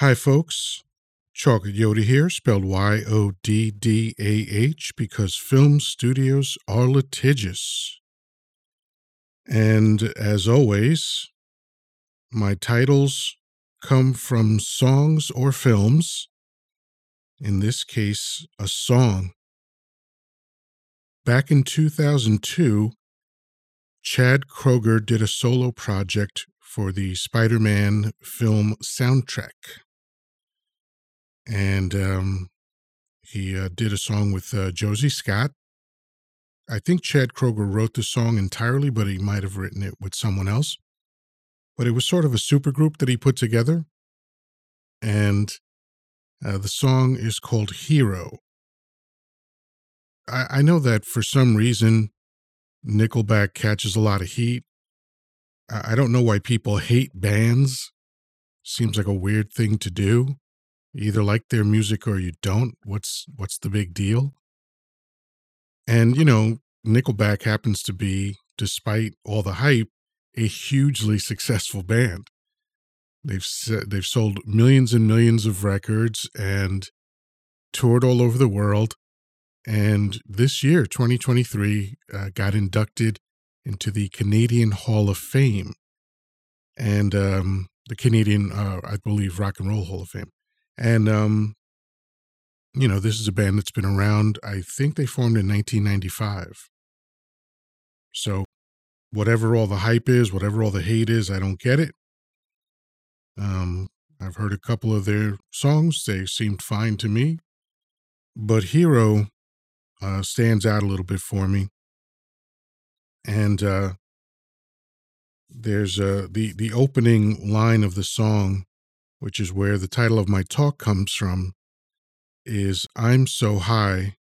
Hi, folks. Chocolate Yoddah here, spelled Y O D D A H, because film studios are litigious. And as always, my titles come from songs or films. In this case, a song. Back in 2002, Chad Kroeger did a solo project for the Spider Man film soundtrack. And um, he uh, did a song with uh, Josie Scott. I think Chad Kroeger wrote the song entirely, but he might have written it with someone else. But it was sort of a supergroup that he put together. And uh, the song is called Hero. I, I know that for some reason, Nickelback catches a lot of heat. I, I don't know why people hate bands. Seems like a weird thing to do. Either like their music or you don't. What's what's the big deal? And you know, Nickelback happens to be, despite all the hype, a hugely successful band. They've they've sold millions and millions of records and toured all over the world. And this year, 2023, uh, got inducted into the Canadian Hall of Fame and um, the Canadian, uh, I believe, Rock and Roll Hall of Fame. And, um, you know, this is a band that's been around. I think they formed in 1995. So, whatever all the hype is, whatever all the hate is, I don't get it. Um, I've heard a couple of their songs, they seemed fine to me. But Hero uh, stands out a little bit for me. And uh, there's uh, the, the opening line of the song which is where the title of my talk comes from, is I'm so high,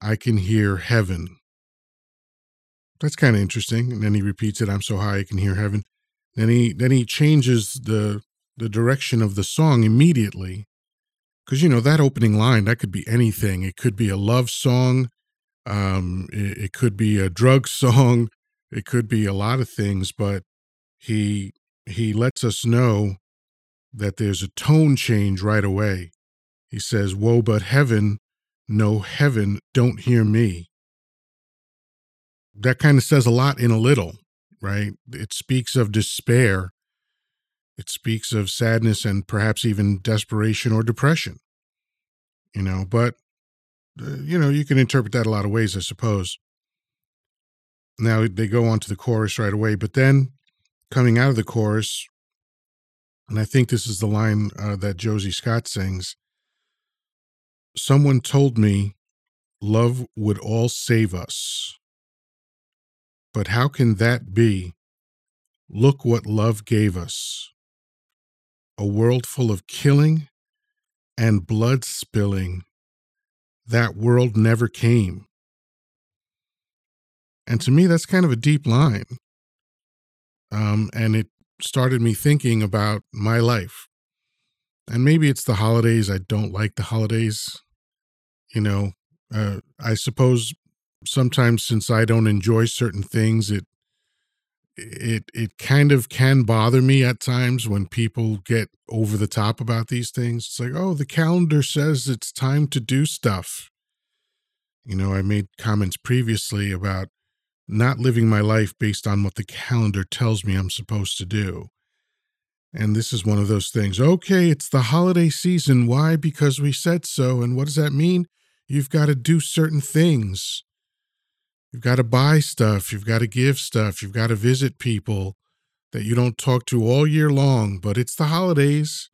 I can hear heaven. That's kind of interesting. And then he repeats it, I'm so high, I can hear heaven. Then he then he changes the the direction of the song immediately. Because you know, that opening line, that could be anything. It could be a love song, um, it, it could be a drug song, it could be a lot of things, but he he lets us know that there's a tone change right away. He says, Woe but heaven, no heaven, don't hear me. That kind of says a lot in a little, right? It speaks of despair. It speaks of sadness and perhaps even desperation or depression. You know, but, uh, you know, you can interpret that a lot of ways, I suppose. Now they go on to the chorus right away, but then coming out of the chorus, and I think this is the line uh, that Josie Scott sings. Someone told me love would all save us. But how can that be? Look what love gave us a world full of killing and blood spilling. That world never came. And to me, that's kind of a deep line. Um, and it started me thinking about my life. And maybe it's the holidays. I don't like the holidays. You know, uh, I suppose sometimes since I don't enjoy certain things, it it it kind of can bother me at times when people get over the top about these things. It's like, oh, the calendar says it's time to do stuff. You know, I made comments previously about not living my life based on what the calendar tells me I'm supposed to do. And this is one of those things. Okay, it's the holiday season. Why? Because we said so. And what does that mean? You've got to do certain things. You've got to buy stuff. You've got to give stuff. You've got to visit people that you don't talk to all year long, but it's the holidays.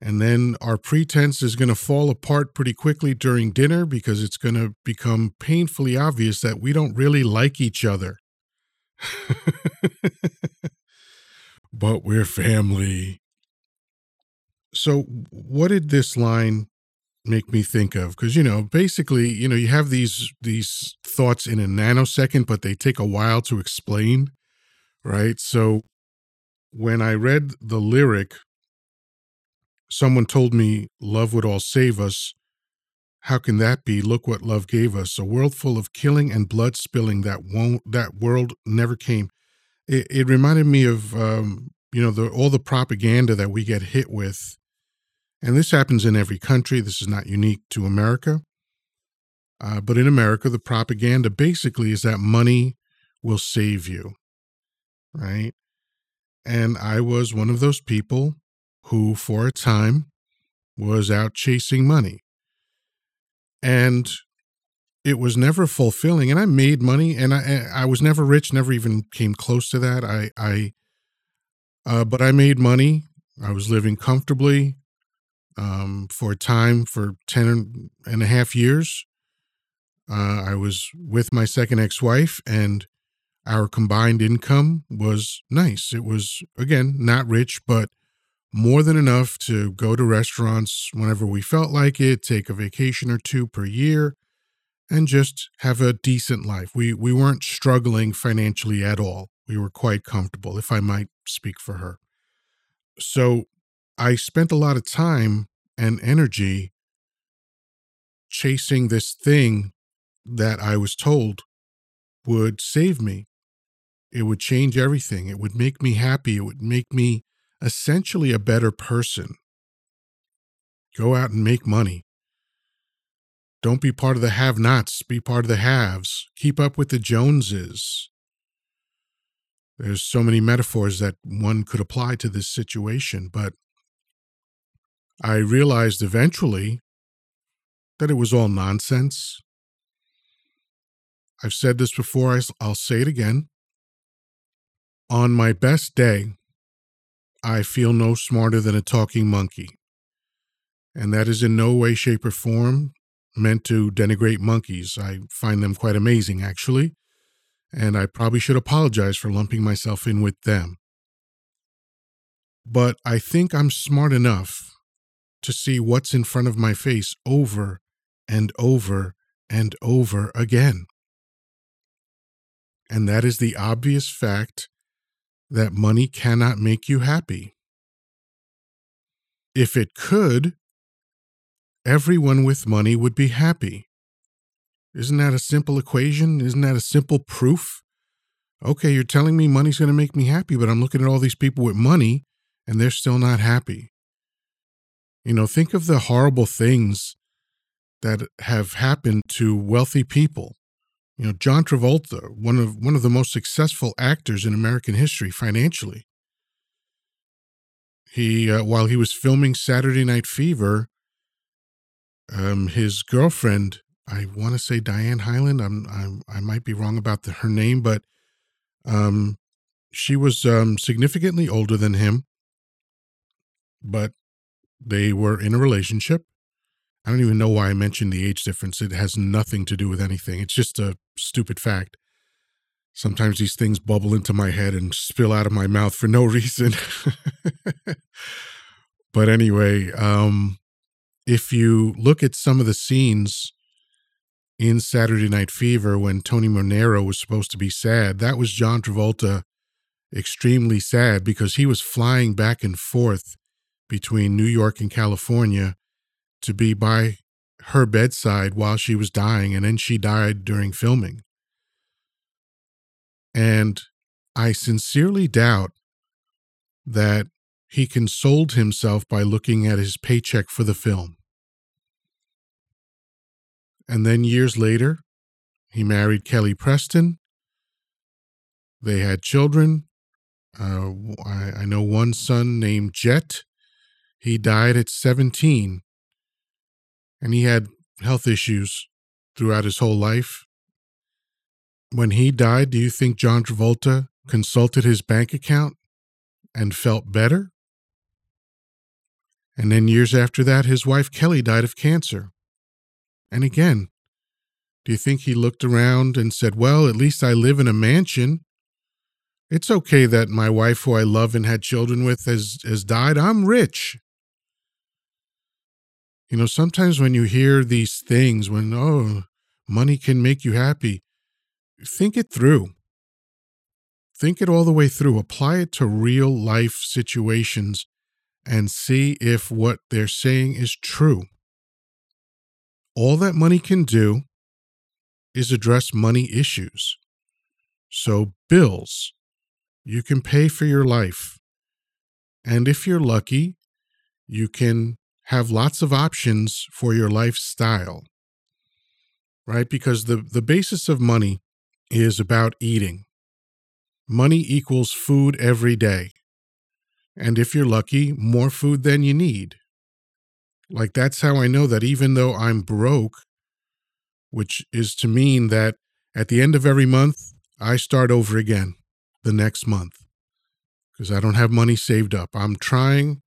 And then our pretense is going to fall apart pretty quickly during dinner because it's going to become painfully obvious that we don't really like each other. but we're family. So, what did this line make me think of? Because you know, basically, you know, you have these these thoughts in a nanosecond, but they take a while to explain, right? So, when I read the lyric Someone told me love would all save us. How can that be? Look what love gave us. A world full of killing and blood spilling that won't that world never came. It, it reminded me of um, you know, the, all the propaganda that we get hit with, and this happens in every country, this is not unique to America. Uh, but in America, the propaganda basically is that money will save you, right? And I was one of those people who, for a time, was out chasing money. And it was never fulfilling. And I made money and I, I was never rich, never even came close to that. I, I, uh, but I made money. I was living comfortably um, for a time for 10 and a half years. Uh, I was with my second ex wife, and our combined income was nice. It was, again, not rich, but more than enough to go to restaurants whenever we felt like it, take a vacation or two per year, and just have a decent life. We, we weren't struggling financially at all. We were quite comfortable, if I might speak for her. So I spent a lot of time and energy chasing this thing that I was told would save me. It would change everything. It would make me happy. It would make me essentially a better person. Go out and make money. Don't be part of the have nots, be part of the haves. Keep up with the Joneses. There's so many metaphors that one could apply to this situation, but I realized eventually that it was all nonsense. I've said this before, I'll say it again. On my best day, I feel no smarter than a talking monkey. And that is in no way, shape, or form meant to denigrate monkeys. I find them quite amazing, actually. And I probably should apologize for lumping myself in with them. But I think I'm smart enough to see what's in front of my face over and over and over again and that is the obvious fact that money cannot make you happy. If it could, everyone with money would be happy. Isn't that a simple equation? Isn't that a simple proof? Okay, you're telling me money's going to make me happy, but I'm looking at all these people with money and they're still not happy. You know, think of the horrible things that have happened to wealthy people. You know, John Travolta, one of one of the most successful actors in American history financially. He, uh, while he was filming Saturday Night Fever, um, his girlfriend, I want to say Diane Hyland. I'm, I'm I might be wrong about the, her name, but um, she was um, significantly older than him. But they were in a relationship, I don't even know why I mentioned the age difference. It has nothing to do with anything. It's just a stupid fact. Sometimes these things bubble into my head and spill out of my mouth for no reason. but anyway, um, if you look at some of the scenes in Saturday Night Fever when Tony Manero was supposed to be sad, that was John Travolta extremely sad because he was flying back and forth between New York and California to be by her bedside while she was dying, and then she died during filming. And I sincerely doubt that he consoled himself by looking at his paycheck for the film. And then years later, he married Kelly Preston. They had children. Uh, I, I know one son named Jet. He died at 17 and he had health issues throughout his whole life. When he died, do you think John Travolta consulted his bank account and felt better? And then years after that, his wife Kelly died of cancer. And again, do you think he looked around and said, Well, at least I live in a mansion? It's okay that my wife, who I love and had children with, has, has died. I'm rich. You know, sometimes when you hear these things, when, oh, money can make you happy, think it through. Think it all the way through. Apply it to real life situations and see if what they're saying is true. All that money can do is address money issues. So, bills, you can pay for your life. And if you're lucky, you can have lots of options for your lifestyle, right? Because the, the basis of money is about eating. Money equals food every day. And if you're lucky, more food than you need. Like, that's how I know that even though I'm broke, which is to mean that at the end of every month, I start over again the next month because I don't have money saved up. I'm trying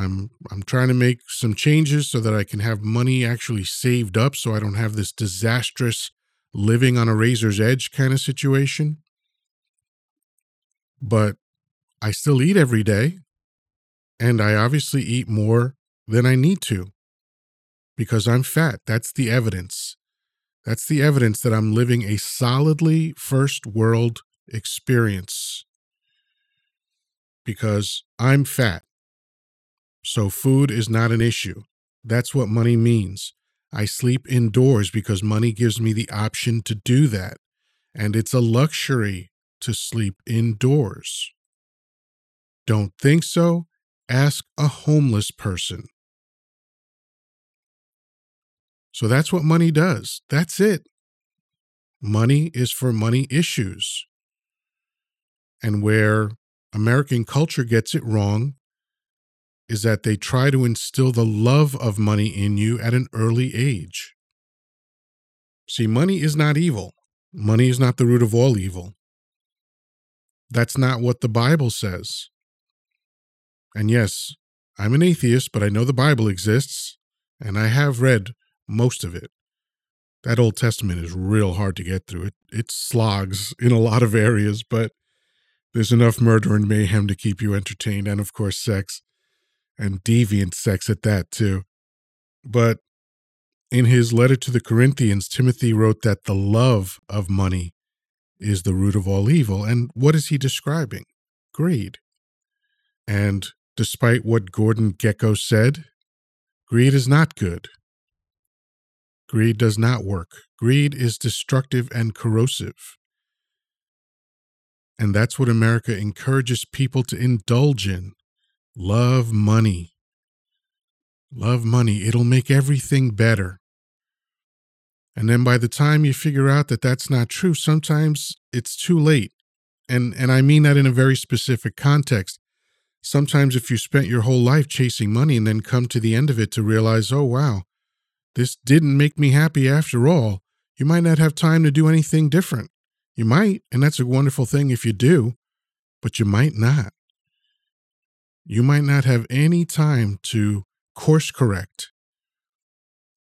I'm I'm trying to make some changes so that I can have money actually saved up so I don't have this disastrous living on a razor's edge kind of situation. But I still eat every day and I obviously eat more than I need to because I'm fat. That's the evidence. That's the evidence that I'm living a solidly first world experience because I'm fat. So food is not an issue. That's what money means. I sleep indoors because money gives me the option to do that. And it's a luxury to sleep indoors. Don't think so? Ask a homeless person. So that's what money does. That's it. Money is for money issues. And where American culture gets it wrong is that they try to instill the love of money in you at an early age. See, money is not evil. Money is not the root of all evil. That's not what the Bible says. And yes, I'm an atheist, but I know the Bible exists, and I have read most of it. That Old Testament is real hard to get through. It it slogs in a lot of areas, but there's enough murder and mayhem to keep you entertained, and of course, sex and deviant sex at that, too. But in his letter to the Corinthians, Timothy wrote that the love of money is the root of all evil. And what is he describing? Greed. And despite what Gordon Gekko said, greed is not good. Greed does not work. Greed is destructive and corrosive. And that's what America encourages people to indulge in Love money. Love money. It'll make everything better. And then by the time you figure out that that's not true, sometimes it's too late. And, and I mean that in a very specific context. Sometimes if you spent your whole life chasing money and then come to the end of it to realize, oh, wow, this didn't make me happy after all, you might not have time to do anything different. You might, and that's a wonderful thing if you do, but you might not you might not have any time to course correct.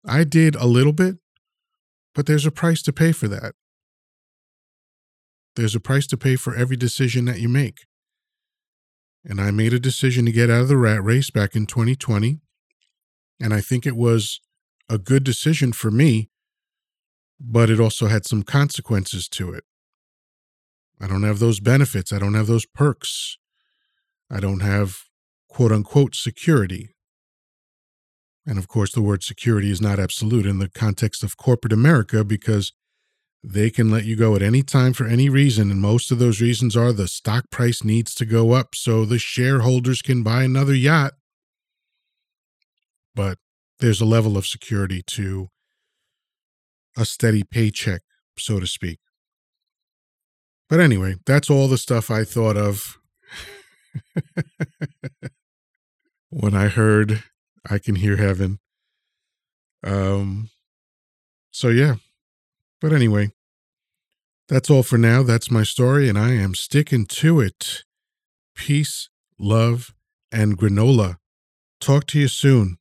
I did a little bit, but there's a price to pay for that. There's a price to pay for every decision that you make. And I made a decision to get out of the rat race back in 2020. And I think it was a good decision for me, but it also had some consequences to it. I don't have those benefits. I don't have those perks. I don't have quote unquote security. And of course, the word security is not absolute in the context of corporate America because they can let you go at any time for any reason. And most of those reasons are the stock price needs to go up so the shareholders can buy another yacht. But there's a level of security to a steady paycheck, so to speak. But anyway, that's all the stuff I thought of when I heard I Can Hear Heaven. Um, so yeah. But anyway, that's all for now. That's my story, and I am sticking to it. Peace, love, and granola. Talk to you soon.